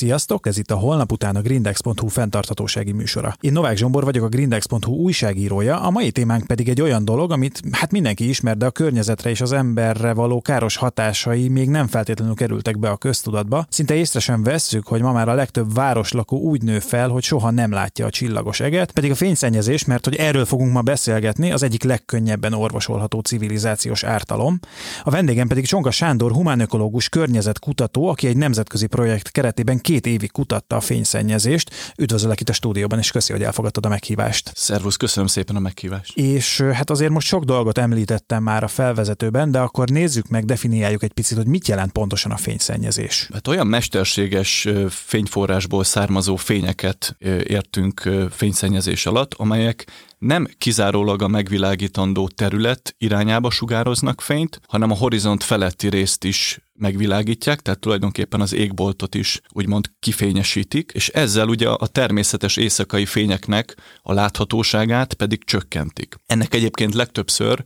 Sziasztok, ez itt a holnap után a grindex.hu fenntarthatósági műsora. Én Novák Zsombor vagyok a grindex.hu újságírója, a mai témánk pedig egy olyan dolog, amit hát mindenki ismer, de a környezetre és az emberre való káros hatásai még nem feltétlenül kerültek be a köztudatba. Szinte észre sem vesszük, hogy ma már a legtöbb városlakó úgy nő fel, hogy soha nem látja a csillagos eget, pedig a fényszennyezés, mert hogy erről fogunk ma beszélgetni, az egyik legkönnyebben orvosolható civilizációs ártalom. A vendégem pedig Csonka Sándor, humánökológus környezetkutató, aki egy nemzetközi projekt keretében két évig kutatta a fényszennyezést. Üdvözöllek itt a stúdióban, és köszi, hogy elfogadtad a meghívást. Szervusz, köszönöm szépen a meghívást. És hát azért most sok dolgot említettem már a felvezetőben, de akkor nézzük meg, definiáljuk egy picit, hogy mit jelent pontosan a fényszennyezés. Hát olyan mesterséges fényforrásból származó fényeket értünk fényszennyezés alatt, amelyek nem kizárólag a megvilágítandó terület irányába sugároznak fényt, hanem a horizont feletti részt is megvilágítják, tehát tulajdonképpen az égboltot is úgymond kifényesítik, és ezzel ugye a természetes éjszakai fényeknek a láthatóságát pedig csökkentik. Ennek egyébként legtöbbször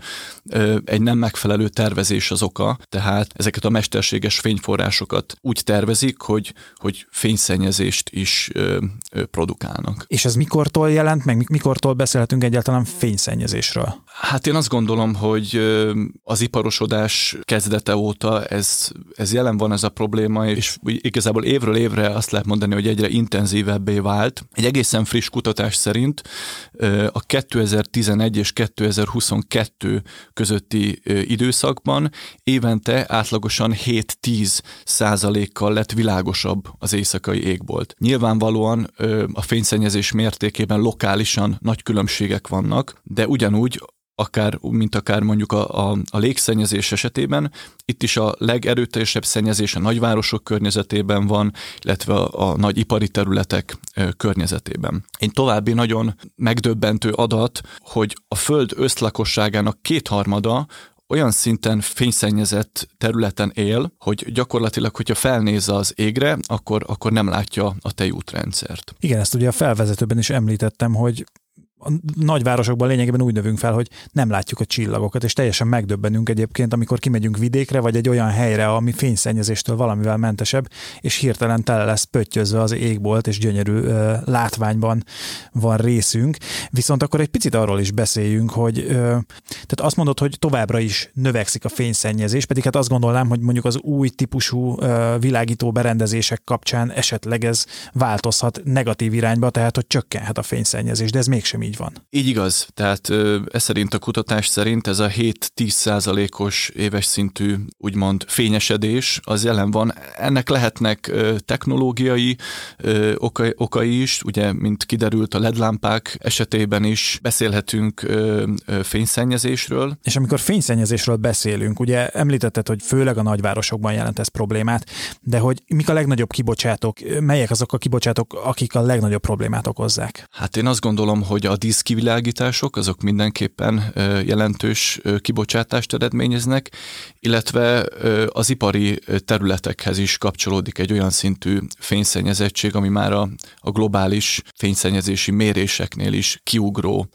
ö, egy nem megfelelő tervezés az oka, tehát ezeket a mesterséges fényforrásokat úgy tervezik, hogy, hogy fényszennyezést is ö, ö, produkálnak. És ez mikortól jelent meg, mikortól beszélhetünk egyáltalán fényszennyezésről? Hát én azt gondolom, hogy az iparosodás kezdete óta ez ez jelen van ez a probléma, és igazából évről évre azt lehet mondani, hogy egyre intenzívebbé vált. Egy egészen friss kutatás szerint a 2011 és 2022 közötti időszakban évente átlagosan 7-10 százalékkal lett világosabb az éjszakai égbolt. Nyilvánvalóan a fényszennyezés mértékében lokálisan nagy különbségek vannak, de ugyanúgy akár, mint akár mondjuk a, a, a légszennyezés esetében. Itt is a legerőteljesebb szennyezés a nagyvárosok környezetében van, illetve a, a nagy ipari területek környezetében. Egy további nagyon megdöbbentő adat, hogy a Föld összlakosságának kétharmada olyan szinten fényszennyezett területen él, hogy gyakorlatilag, hogyha felnéz az égre, akkor, akkor nem látja a tejútrendszert. Igen, ezt ugye a felvezetőben is említettem, hogy a nagyvárosokban lényegében úgy növünk fel, hogy nem látjuk a csillagokat, és teljesen megdöbbenünk egyébként, amikor kimegyünk vidékre, vagy egy olyan helyre, ami fényszennyezéstől valamivel mentesebb, és hirtelen tele lesz pöttyözve az égbolt, és gyönyörű ö, látványban van részünk. Viszont akkor egy picit arról is beszéljünk, hogy ö, tehát azt mondod, hogy továbbra is növekszik a fényszennyezés, pedig hát azt gondolnám, hogy mondjuk az új típusú ö, világító berendezések kapcsán esetleg ez változhat negatív irányba, tehát hogy csökkenhet a fényszennyezés, de ez mégsem így így van. Így igaz, tehát ez szerint a kutatás szerint ez a 7-10 százalékos éves szintű úgymond fényesedés az jelen van. Ennek lehetnek technológiai okai, okai is, ugye, mint kiderült a LED lámpák esetében is beszélhetünk fényszennyezésről. És amikor fényszennyezésről beszélünk, ugye említetted, hogy főleg a nagyvárosokban jelent ez problémát, de hogy mik a legnagyobb kibocsátók, melyek azok a kibocsátók, akik a legnagyobb problémát okozzák? Hát én azt gondolom, hogy a díszkivilágítások, azok mindenképpen jelentős kibocsátást eredményeznek, illetve az ipari területekhez is kapcsolódik egy olyan szintű fényszennyezettség, ami már a, a globális fényszennyezési méréseknél is kiugró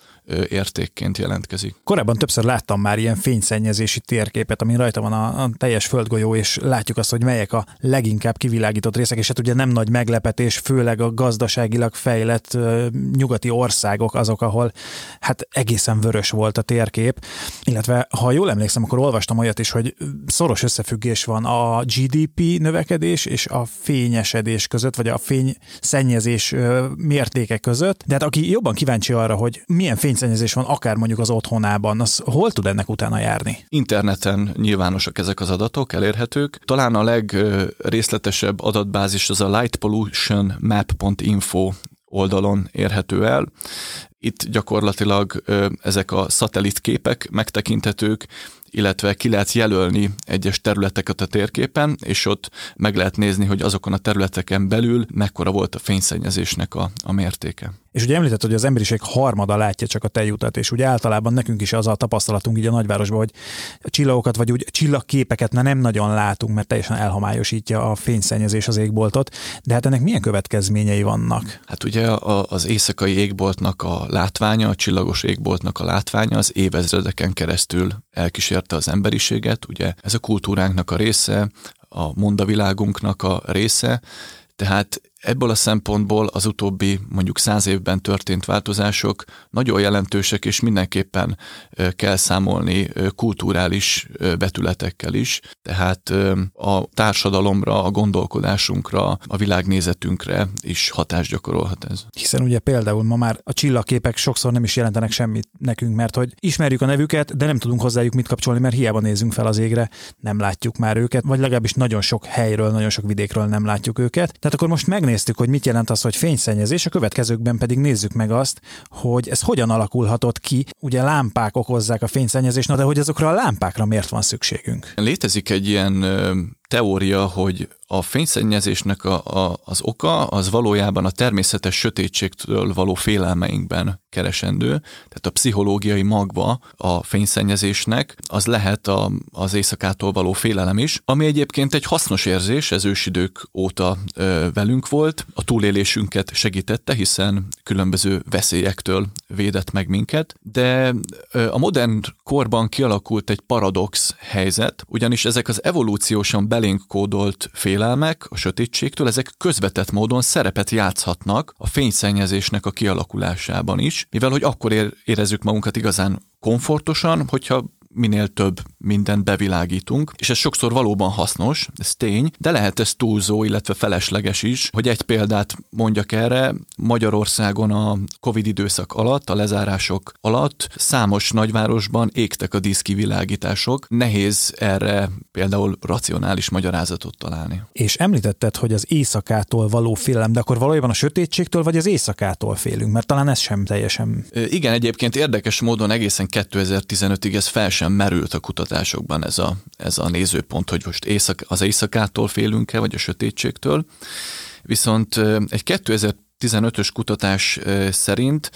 értékként jelentkezik. Korábban többször láttam már ilyen fényszennyezési térképet, ami rajta van a, a teljes földgolyó, és látjuk azt, hogy melyek a leginkább kivilágított részek, és hát ugye nem nagy meglepetés, főleg a gazdaságilag fejlett uh, nyugati országok azok, ahol hát egészen vörös volt a térkép, illetve ha jól emlékszem, akkor olvastam olyat is, hogy szoros összefüggés van a GDP növekedés és a fényesedés között, vagy a fényszennyezés uh, mértéke között, de hát aki jobban kíváncsi arra, hogy milyen fény fényszennyezés van, akár mondjuk az otthonában, az hol tud ennek utána járni? Interneten nyilvánosak ezek az adatok, elérhetők. Talán a legrészletesebb adatbázis az a lightpollutionmap.info oldalon érhető el. Itt gyakorlatilag ezek a szatellitképek megtekinthetők, illetve ki lehet jelölni egyes területeket a térképen, és ott meg lehet nézni, hogy azokon a területeken belül mekkora volt a fényszennyezésnek a, a mértéke. És ugye említett, hogy az emberiség harmada látja csak a tejutat, és ugye általában nekünk is az a tapasztalatunk így a nagyvárosban, hogy csillagokat vagy úgy csillagképeket nem nagyon látunk, mert teljesen elhomályosítja a fényszennyezés az égboltot. De hát ennek milyen következményei vannak? Hát ugye az éjszakai égboltnak a látványa, a csillagos égboltnak a látványa az évezredeken keresztül elkísérte az emberiséget. Ugye ez a kultúránknak a része, a mondavilágunknak a része, Tehát Ebből a szempontból az utóbbi mondjuk száz évben történt változások nagyon jelentősek, és mindenképpen kell számolni kulturális betületekkel is. Tehát a társadalomra, a gondolkodásunkra, a világnézetünkre is hatást gyakorolhat ez. Hiszen ugye például ma már a csillagképek sokszor nem is jelentenek semmit nekünk, mert hogy ismerjük a nevüket, de nem tudunk hozzájuk mit kapcsolni, mert hiába nézünk fel az égre, nem látjuk már őket, vagy legalábbis nagyon sok helyről, nagyon sok vidékről nem látjuk őket. Tehát akkor most meg megnéztük, hogy mit jelent az, hogy fényszennyezés, a következőkben pedig nézzük meg azt, hogy ez hogyan alakulhatott ki. Ugye lámpák okozzák a fényszennyezést, na de hogy azokra a lámpákra miért van szükségünk? Létezik egy ilyen teória, hogy a fényszennyezésnek a, a, az oka az valójában a természetes sötétségtől való félelmeinkben keresendő, tehát a pszichológiai magva a fényszennyezésnek az lehet a, az éjszakától való félelem is, ami egyébként egy hasznos érzés, ez ősidők óta ö, velünk volt, a túlélésünket segítette, hiszen különböző veszélyektől védett meg minket, de ö, a modern korban kialakult egy paradox helyzet, ugyanis ezek az evolúciósan belénk kódolt félelmek a sötétségtől, ezek közvetett módon szerepet játszhatnak a fényszennyezésnek a kialakulásában is, mivel hogy akkor érezzük magunkat igazán komfortosan, hogyha minél több mindent bevilágítunk, és ez sokszor valóban hasznos, ez tény, de lehet ez túlzó, illetve felesleges is. Hogy egy példát mondjak erre, Magyarországon a Covid időszak alatt, a lezárások alatt számos nagyvárosban égtek a díszkivilágítások. Nehéz erre például racionális magyarázatot találni. És említetted, hogy az éjszakától való félelem, de akkor valójában a sötétségtől vagy az éjszakától félünk, mert talán ez sem teljesen. Igen, egyébként érdekes módon egészen 2015-ig ez fel sem merült a kutatásokban ez a, ez a nézőpont, hogy most éjszak, az éjszakától félünk-e, vagy a sötétségtől. Viszont egy 2015-ös kutatás szerint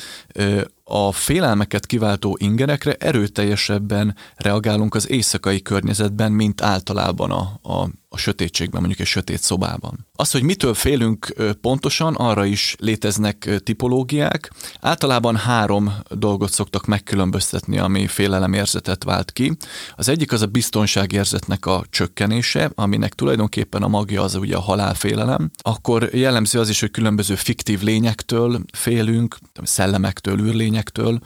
a félelmeket kiváltó ingerekre erőteljesebben reagálunk az éjszakai környezetben, mint általában a, a, a sötétségben, mondjuk egy sötét szobában. Az, hogy mitől félünk pontosan, arra is léteznek tipológiák. Általában három dolgot szoktak megkülönböztetni, ami félelemérzetet vált ki. Az egyik az a biztonságérzetnek a csökkenése, aminek tulajdonképpen a magja az ugye a halálfélelem. Akkor jellemző az is, hogy különböző fiktív lényektől félünk, szellemektől, űrlényektől,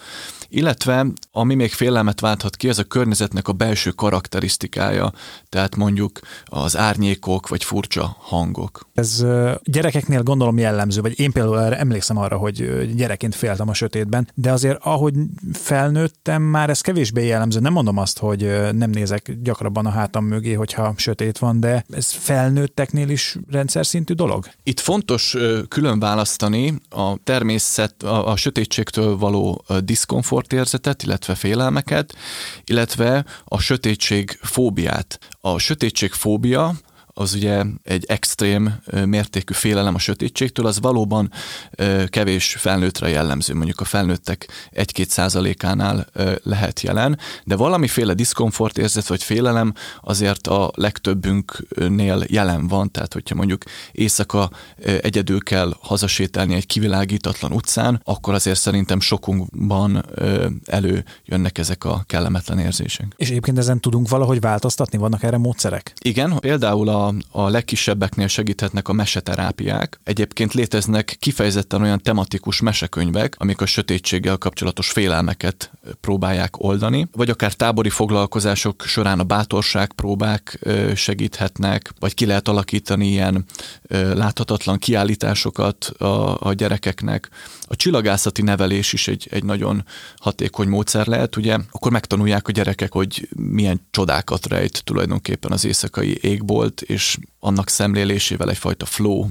illetve ami még félelmet válthat ki, ez a környezetnek a belső karakterisztikája, tehát mondjuk az árnyékok vagy furcsa hangok. Ez gyerekeknél gondolom jellemző, vagy én például emlékszem arra, hogy gyerekként féltem a sötétben, de azért ahogy felnőttem, már ez kevésbé jellemző. Nem mondom azt, hogy nem nézek gyakrabban a hátam mögé, hogyha sötét van, de ez felnőtteknél is rendszer szintű dolog? Itt fontos külön választani a természet, a, a sötétségtől való diszkomfortérzetet, illetve félelmeket, illetve a sötétség fóbiát. A sötétség fóbia az ugye egy extrém mértékű félelem a sötétségtől, az valóban kevés felnőttre jellemző, mondjuk a felnőttek 1-2 százalékánál lehet jelen, de valamiféle diszkomfort érzet vagy félelem azért a legtöbbünknél jelen van, tehát hogyha mondjuk éjszaka egyedül kell hazasétálni egy kivilágítatlan utcán, akkor azért szerintem sokunkban előjönnek ezek a kellemetlen érzések. És egyébként ezen tudunk valahogy változtatni? Vannak erre módszerek? Igen, például a a, legkisebbeknél segíthetnek a meseterápiák. Egyébként léteznek kifejezetten olyan tematikus mesekönyvek, amik a sötétséggel kapcsolatos félelmeket próbálják oldani, vagy akár tábori foglalkozások során a bátorság próbák segíthetnek, vagy ki lehet alakítani ilyen láthatatlan kiállításokat a, a gyerekeknek. A csillagászati nevelés is egy, egy nagyon hatékony módszer lehet, ugye, akkor megtanulják a gyerekek, hogy milyen csodákat rejt tulajdonképpen az éjszakai égbolt, és annak szemlélésével egyfajta flow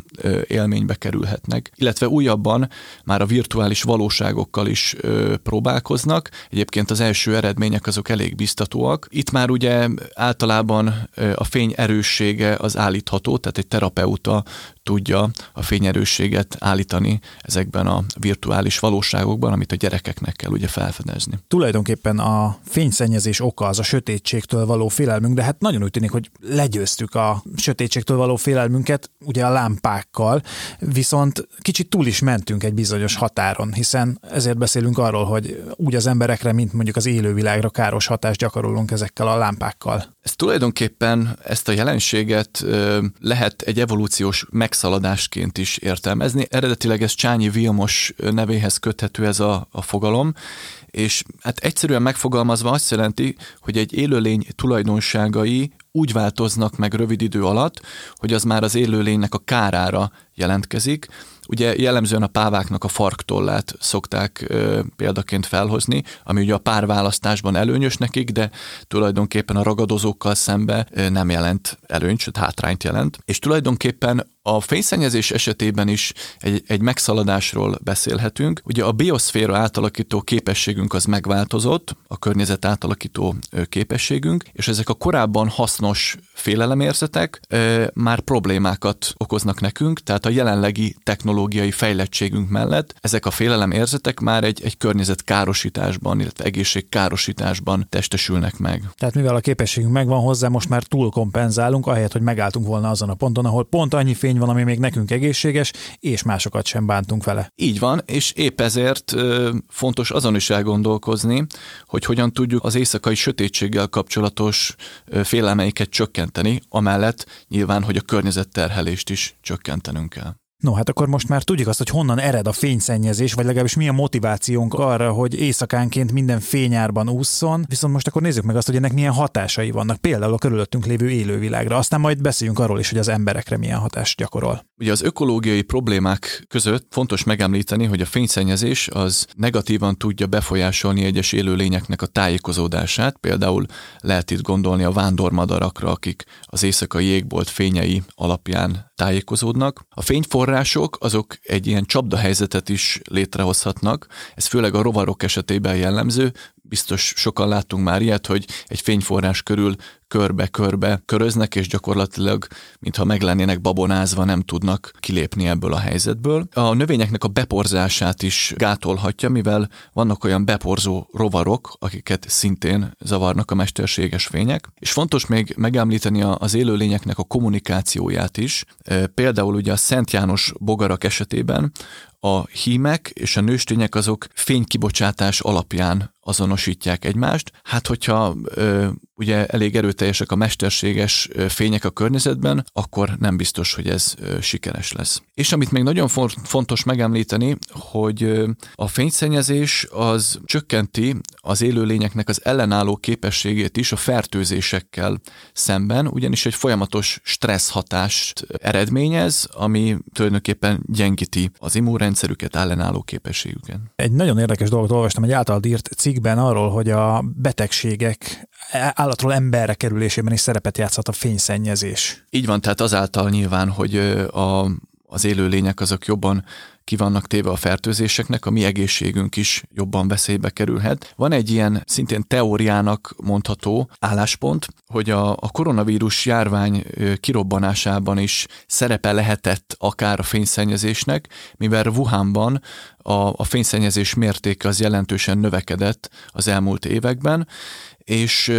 élménybe kerülhetnek. Illetve újabban már a virtuális valóságokkal is próbálkoznak. Egyébként az első eredmények azok elég biztatóak. Itt már ugye általában a fény erőssége az állítható, tehát egy terapeuta tudja a fényerősséget állítani ezekben a virtuális valóságokban, amit a gyerekeknek kell ugye felfedezni. Tulajdonképpen a fényszennyezés oka az a sötétségtől való félelmünk, de hát nagyon úgy tűnik, hogy legyőztük a sötétségtől való félelmünket, ugye a lámpákkal, viszont kicsit túl is mentünk egy bizonyos határon, hiszen ezért beszélünk arról, hogy úgy az emberekre, mint mondjuk az élővilágra káros hatást gyakorolunk ezekkel a lámpákkal. Ez tulajdonképpen ezt a jelenséget lehet egy evolúciós megszaladásként is értelmezni. Eredetileg ez Csányi Vilmos nevéhez köthető ez a, a fogalom, és hát egyszerűen megfogalmazva azt jelenti, hogy egy élőlény tulajdonságai úgy változnak meg rövid idő alatt, hogy az már az élőlénynek a kárára jelentkezik, Ugye jellemzően a páváknak a farktollát szokták ö, példaként felhozni, ami ugye a párválasztásban előnyös nekik, de tulajdonképpen a ragadozókkal szembe ö, nem jelent előnyt, sőt hátrányt jelent. És tulajdonképpen a fényszennyezés esetében is egy, egy megszaladásról beszélhetünk. Ugye a bioszféra átalakító képességünk az megváltozott, a környezet átalakító képességünk, és ezek a korábban hasznos félelemérzetek e, már problémákat okoznak nekünk, tehát a jelenlegi technológiai fejlettségünk mellett ezek a félelemérzetek már egy, egy környezet károsításban, illetve egészségkárosításban testesülnek meg. Tehát mivel a képességünk megvan hozzá, most már túl kompenzálunk, ahelyett, hogy megálltunk volna azon a ponton, ahol pont annyi fény növény van, ami még nekünk egészséges, és másokat sem bántunk vele. Így van, és épp ezért fontos azon is elgondolkozni, hogy hogyan tudjuk az éjszakai sötétséggel kapcsolatos félelmeiket csökkenteni, amellett nyilván, hogy a környezetterhelést is csökkentenünk kell. No, hát akkor most már tudjuk azt, hogy honnan ered a fényszennyezés, vagy legalábbis mi a motivációnk arra, hogy éjszakánként minden fényárban ússzon, viszont most akkor nézzük meg azt, hogy ennek milyen hatásai vannak, például a körülöttünk lévő élővilágra. Aztán majd beszéljünk arról is, hogy az emberekre milyen hatást gyakorol. Ugye az ökológiai problémák között fontos megemlíteni, hogy a fényszennyezés az negatívan tudja befolyásolni egyes élőlényeknek a tájékozódását. Például lehet itt gondolni a vándormadarakra, akik az éjszakai jégbolt fényei alapján tájékozódnak. A fényforrások azok egy ilyen csapdahelyzetet is létrehozhatnak, ez főleg a rovarok esetében jellemző, biztos sokan láttunk már ilyet, hogy egy fényforrás körül körbe-körbe köröznek, és gyakorlatilag, mintha meg lennének babonázva, nem tudnak kilépni ebből a helyzetből. A növényeknek a beporzását is gátolhatja, mivel vannak olyan beporzó rovarok, akiket szintén zavarnak a mesterséges fények. És fontos még megemlíteni az élőlényeknek a kommunikációját is. Például ugye a Szent János bogarak esetében a hímek és a nőstények azok fénykibocsátás alapján azonosítják egymást. Hát, hogyha ö, ugye elég erőteljesek a mesterséges fények a környezetben, akkor nem biztos, hogy ez sikeres lesz. És amit még nagyon fontos megemlíteni, hogy a fényszennyezés az csökkenti az élőlényeknek az ellenálló képességét is a fertőzésekkel szemben, ugyanis egy folyamatos stressz hatást eredményez, ami tulajdonképpen gyengíti az immunrendszerüket, ellenálló képességüket. Egy nagyon érdekes dolgot olvastam egy által írt cikkben arról, hogy a betegségek állatról emberre kerülésében is szerepet játszhat a fényszennyezés. Így van, tehát azáltal nyilván, hogy a, az élőlények azok jobban ki vannak téve a fertőzéseknek, a mi egészségünk is jobban veszélybe kerülhet. Van egy ilyen szintén teóriának mondható álláspont, hogy a, a koronavírus járvány kirobbanásában is szerepe lehetett akár a fényszennyezésnek, mivel Wuhanban a, a fényszennyezés mértéke az jelentősen növekedett az elmúlt években, és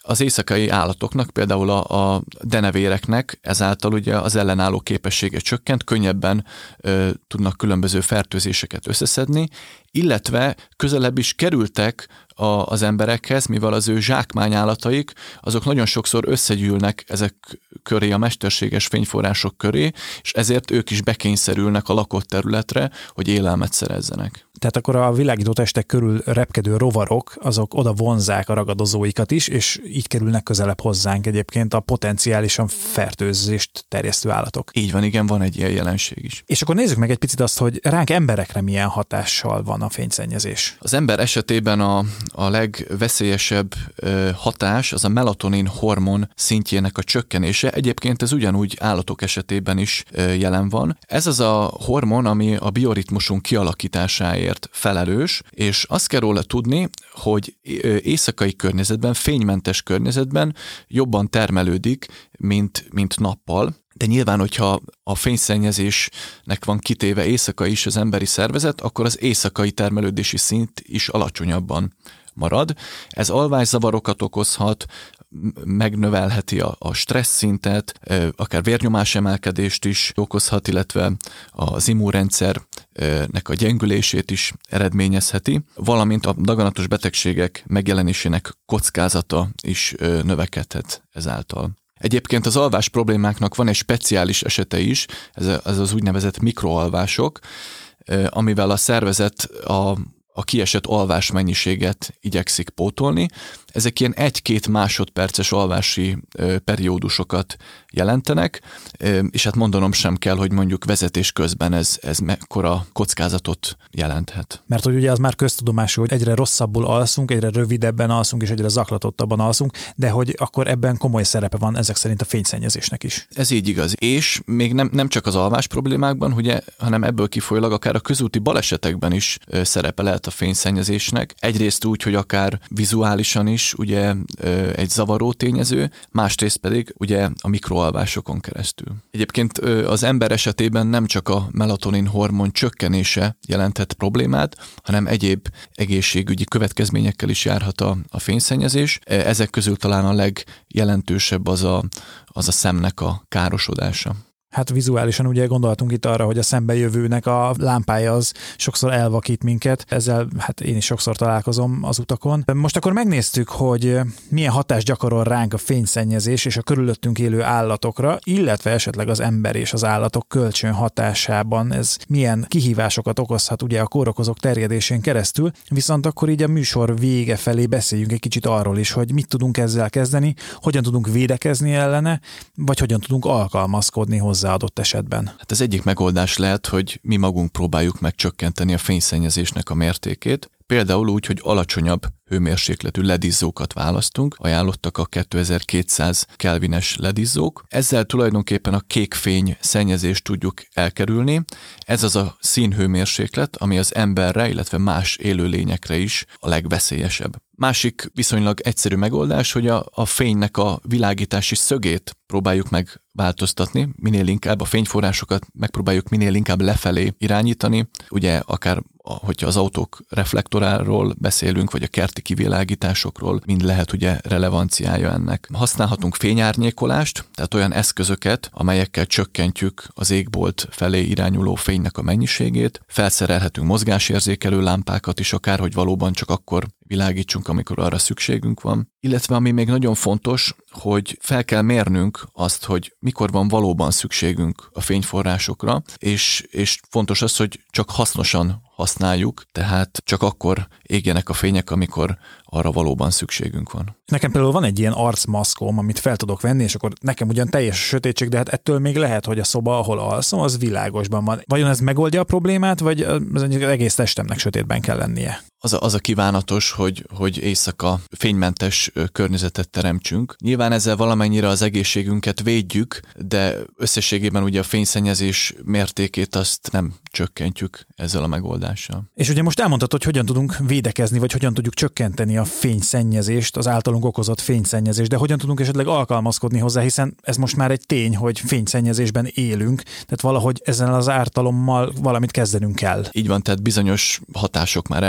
az éjszakai állatoknak, például a, a denevéreknek ezáltal ugye az ellenálló képessége csökkent, könnyebben ö, tudnak különböző fertőzéseket összeszedni, illetve közelebb is kerültek a, az emberekhez, mivel az ő zsákmányálataik, azok nagyon sokszor összegyűlnek ezek köré, a mesterséges fényforrások köré, és ezért ők is bekényszerülnek a lakott területre, hogy élelmet szerezzenek. Tehát akkor a világító testek körül repkedő rovarok, azok oda vonzák a ragadozóikat is, és így kerülnek közelebb hozzánk egyébként a potenciálisan fertőzést terjesztő állatok. Így van, igen, van egy ilyen jelenség is. És akkor nézzük meg egy picit azt, hogy ránk emberekre milyen hatással van a fényszennyezés. Az ember esetében a, a legveszélyesebb hatás az a melatonin hormon szintjének a csökkenése. Egyébként ez ugyanúgy állatok esetében is jelen van. Ez az a hormon, ami a bioritmusunk kialakításáért felelős, és azt kell róla tudni, hogy éjszakai környezetben, fénymentes környezetben jobban termelődik, mint, mint nappal, de nyilván, hogyha a fényszennyezésnek van kitéve éjszaka is az emberi szervezet, akkor az éjszakai termelődési szint is alacsonyabban marad. Ez alvászavarokat okozhat, megnövelheti a, a stressz szintet, akár vérnyomás emelkedést is okozhat, illetve az immunrendszernek a gyengülését is eredményezheti, valamint a daganatos betegségek megjelenésének kockázata is növekedhet ezáltal. Egyébként az alvás problémáknak van egy speciális esete is, ez, ez az úgynevezett mikroalvások, amivel a szervezet a, a kiesett alvás mennyiséget igyekszik pótolni. Ezek ilyen egy-két másodperces alvási periódusokat jelentenek, és hát mondanom sem kell, hogy mondjuk vezetés közben ez, ez mekkora kockázatot jelenthet. Mert hogy ugye az már köztudomású, hogy egyre rosszabbul alszunk, egyre rövidebben alszunk, és egyre zaklatottabban alszunk, de hogy akkor ebben komoly szerepe van ezek szerint a fényszennyezésnek is. Ez így igaz. És még nem, nem csak az alvás problémákban, ugye, hanem ebből kifolyólag akár a közúti balesetekben is szerepe lehet a fényszennyezésnek. Egyrészt úgy, hogy akár vizuálisan is ugye egy zavaró tényező, másrészt pedig ugye a mikro alvásokon keresztül. Egyébként az ember esetében nem csak a melatonin hormon csökkenése jelenthet problémát, hanem egyéb egészségügyi következményekkel is járhat a, a fényszennyezés. Ezek közül talán a legjelentősebb az a, az a szemnek a károsodása. Hát vizuálisan ugye gondoltunk itt arra, hogy a szembejövőnek a lámpája az sokszor elvakít minket, ezzel hát én is sokszor találkozom az utakon. Most akkor megnéztük, hogy milyen hatást gyakorol ránk a fényszennyezés és a körülöttünk élő állatokra, illetve esetleg az ember és az állatok kölcsön hatásában. Ez milyen kihívásokat okozhat ugye a kórokozók terjedésén keresztül, viszont akkor így a műsor vége felé beszéljünk egy kicsit arról is, hogy mit tudunk ezzel kezdeni, hogyan tudunk védekezni ellene, vagy hogyan tudunk alkalmazkodni hozzá hozzá adott esetben? Hát az egyik megoldás lehet, hogy mi magunk próbáljuk meg csökkenteni a fényszennyezésnek a mértékét, Például úgy, hogy alacsonyabb hőmérsékletű ledizzókat választunk, ajánlottak a 2200 kelvines ledizzók. Ezzel tulajdonképpen a kék fény szennyezést tudjuk elkerülni. Ez az a színhőmérséklet, ami az emberre, illetve más élőlényekre is a legveszélyesebb. Másik viszonylag egyszerű megoldás, hogy a, a fénynek a világítási szögét próbáljuk meg változtatni, minél inkább a fényforrásokat megpróbáljuk minél inkább lefelé irányítani, ugye akár hogyha az autók reflektoráról beszélünk, vagy a kerti kivilágításokról, mind lehet ugye relevanciája ennek. Használhatunk fényárnyékolást, tehát olyan eszközöket, amelyekkel csökkentjük az égbolt felé irányuló fénynek a mennyiségét, felszerelhetünk mozgásérzékelő lámpákat is akár, hogy valóban csak akkor világítsunk, amikor arra szükségünk van. Illetve ami még nagyon fontos, hogy fel kell mérnünk azt, hogy mikor van valóban szükségünk a fényforrásokra, és, és fontos az, hogy csak hasznosan használjuk, tehát csak akkor égjenek a fények, amikor arra valóban szükségünk van. Nekem például van egy ilyen arcmaszkom, amit fel tudok venni, és akkor nekem ugyan teljes sötétség, de hát ettől még lehet, hogy a szoba, ahol alszom, az világosban van. Vajon ez megoldja a problémát, vagy az egész testemnek sötétben kell lennie? Az a, az a kívánatos, hogy, hogy éjszaka fénymentes környezetet teremtsünk. Nyilván ezzel valamennyire az egészségünket védjük, de összességében ugye a fényszennyezés mértékét azt nem csökkentjük ezzel a megoldással. És ugye most elmondtad, hogy hogyan tudunk védekezni, vagy hogyan tudjuk csökkenteni a fényszennyezést, az általunk okozott fényszennyezést, de hogyan tudunk esetleg alkalmazkodni hozzá, hiszen ez most már egy tény, hogy fényszennyezésben élünk, tehát valahogy ezen az ártalommal valamit kezdenünk kell. Így van, tehát bizonyos hatások már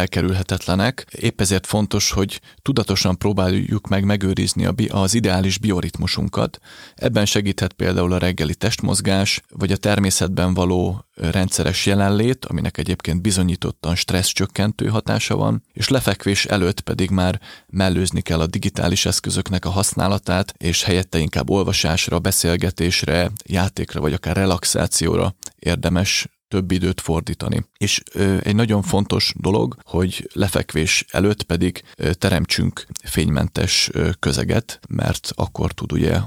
elkerülhetetlenek. Épp ezért fontos, hogy tudatosan próbáljuk meg megőrizni az ideális bioritmusunkat. Ebben segíthet például a reggeli testmozgás, vagy a természetben való rendszeres jelenlét, aminek egyébként bizonyítottan stressz csökkentő hatása van, és lefekvés előtt pedig már mellőzni kell a digitális eszközöknek a használatát, és helyette inkább olvasásra, beszélgetésre, játékra vagy akár relaxációra érdemes több időt fordítani. És egy nagyon fontos dolog, hogy lefekvés előtt pedig teremtsünk fénymentes közeget, mert akkor tud ugye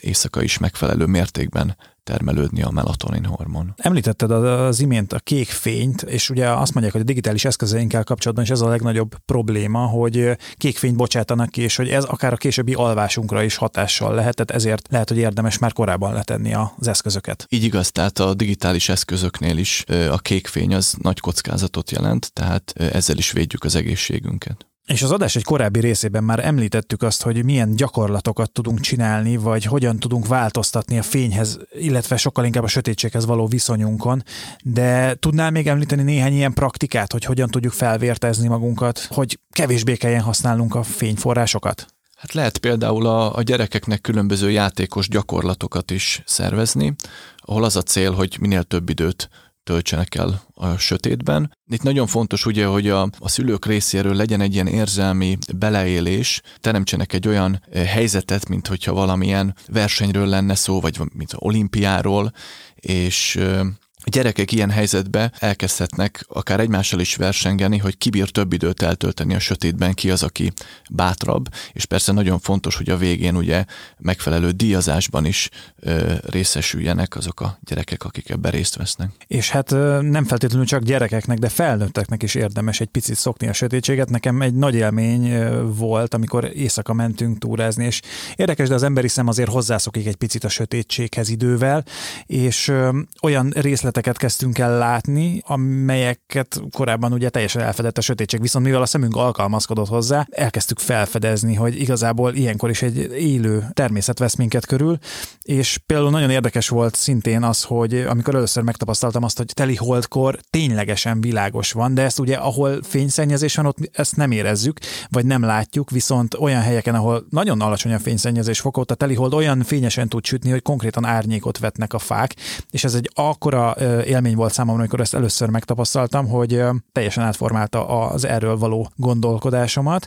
éjszaka is megfelelő mértékben termelődni a melatonin hormon. Említetted az imént a kék fényt, és ugye azt mondják, hogy a digitális eszközeinkkel kapcsolatban is ez a legnagyobb probléma, hogy kék fényt bocsátanak ki, és hogy ez akár a későbbi alvásunkra is hatással lehet, tehát ezért lehet, hogy érdemes már korábban letenni az eszközöket. Így igaz, tehát a digitális eszközöknél is a kék fény az nagy kockázatot jelent, tehát ezzel is védjük az egészségünket. És az adás egy korábbi részében már említettük azt, hogy milyen gyakorlatokat tudunk csinálni, vagy hogyan tudunk változtatni a fényhez, illetve sokkal inkább a sötétséghez való viszonyunkon. De tudnál még említeni néhány ilyen praktikát, hogy hogyan tudjuk felvértezni magunkat, hogy kevésbé kelljen használnunk a fényforrásokat? Hát lehet például a, a gyerekeknek különböző játékos gyakorlatokat is szervezni, ahol az a cél, hogy minél több időt töltsenek el a sötétben. Itt nagyon fontos ugye, hogy a, a szülők részéről legyen egy ilyen érzelmi beleélés, teremtsenek egy olyan eh, helyzetet, mint hogyha valamilyen versenyről lenne szó, vagy mint olimpiáról, és eh, a gyerekek ilyen helyzetbe elkezdhetnek akár egymással is versengeni, hogy ki bír több időt eltölteni a sötétben, ki az, aki bátrabb, és persze nagyon fontos, hogy a végén ugye megfelelő díjazásban is ö, részesüljenek azok a gyerekek, akik ebben részt vesznek. És hát nem feltétlenül csak gyerekeknek, de felnőtteknek is érdemes egy picit szokni a sötétséget. Nekem egy nagy élmény volt, amikor éjszaka mentünk túrázni, és érdekes, de az emberi szem azért hozzászokik egy picit a sötétséghez idővel, és ö, olyan részlet részleteket kezdtünk el látni, amelyeket korábban ugye teljesen elfedett a sötétség, viszont mivel a szemünk alkalmazkodott hozzá, elkezdtük felfedezni, hogy igazából ilyenkor is egy élő természet vesz minket körül, és például nagyon érdekes volt szintén az, hogy amikor először megtapasztaltam azt, hogy teli holdkor ténylegesen világos van, de ezt ugye ahol fényszennyezés van, ott ezt nem érezzük, vagy nem látjuk, viszont olyan helyeken, ahol nagyon alacsony a fényszennyezés fok, ott a teli hold olyan fényesen tud sütni, hogy konkrétan árnyékot vetnek a fák, és ez egy akkora élmény volt számomra, amikor ezt először megtapasztaltam, hogy teljesen átformálta az erről való gondolkodásomat.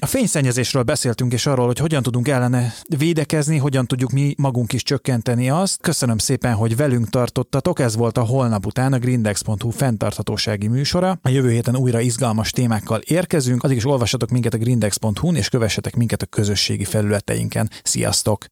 A fényszennyezésről beszéltünk, és arról, hogy hogyan tudunk ellene védekezni, hogyan tudjuk mi magunk is csökkenteni azt. Köszönöm szépen, hogy velünk tartottatok. Ez volt a holnap után a grindex.hu fenntarthatósági műsora. A jövő héten újra izgalmas témákkal érkezünk. Addig is olvassatok minket a grindex.hu-n, és kövessetek minket a közösségi felületeinken. Sziasztok!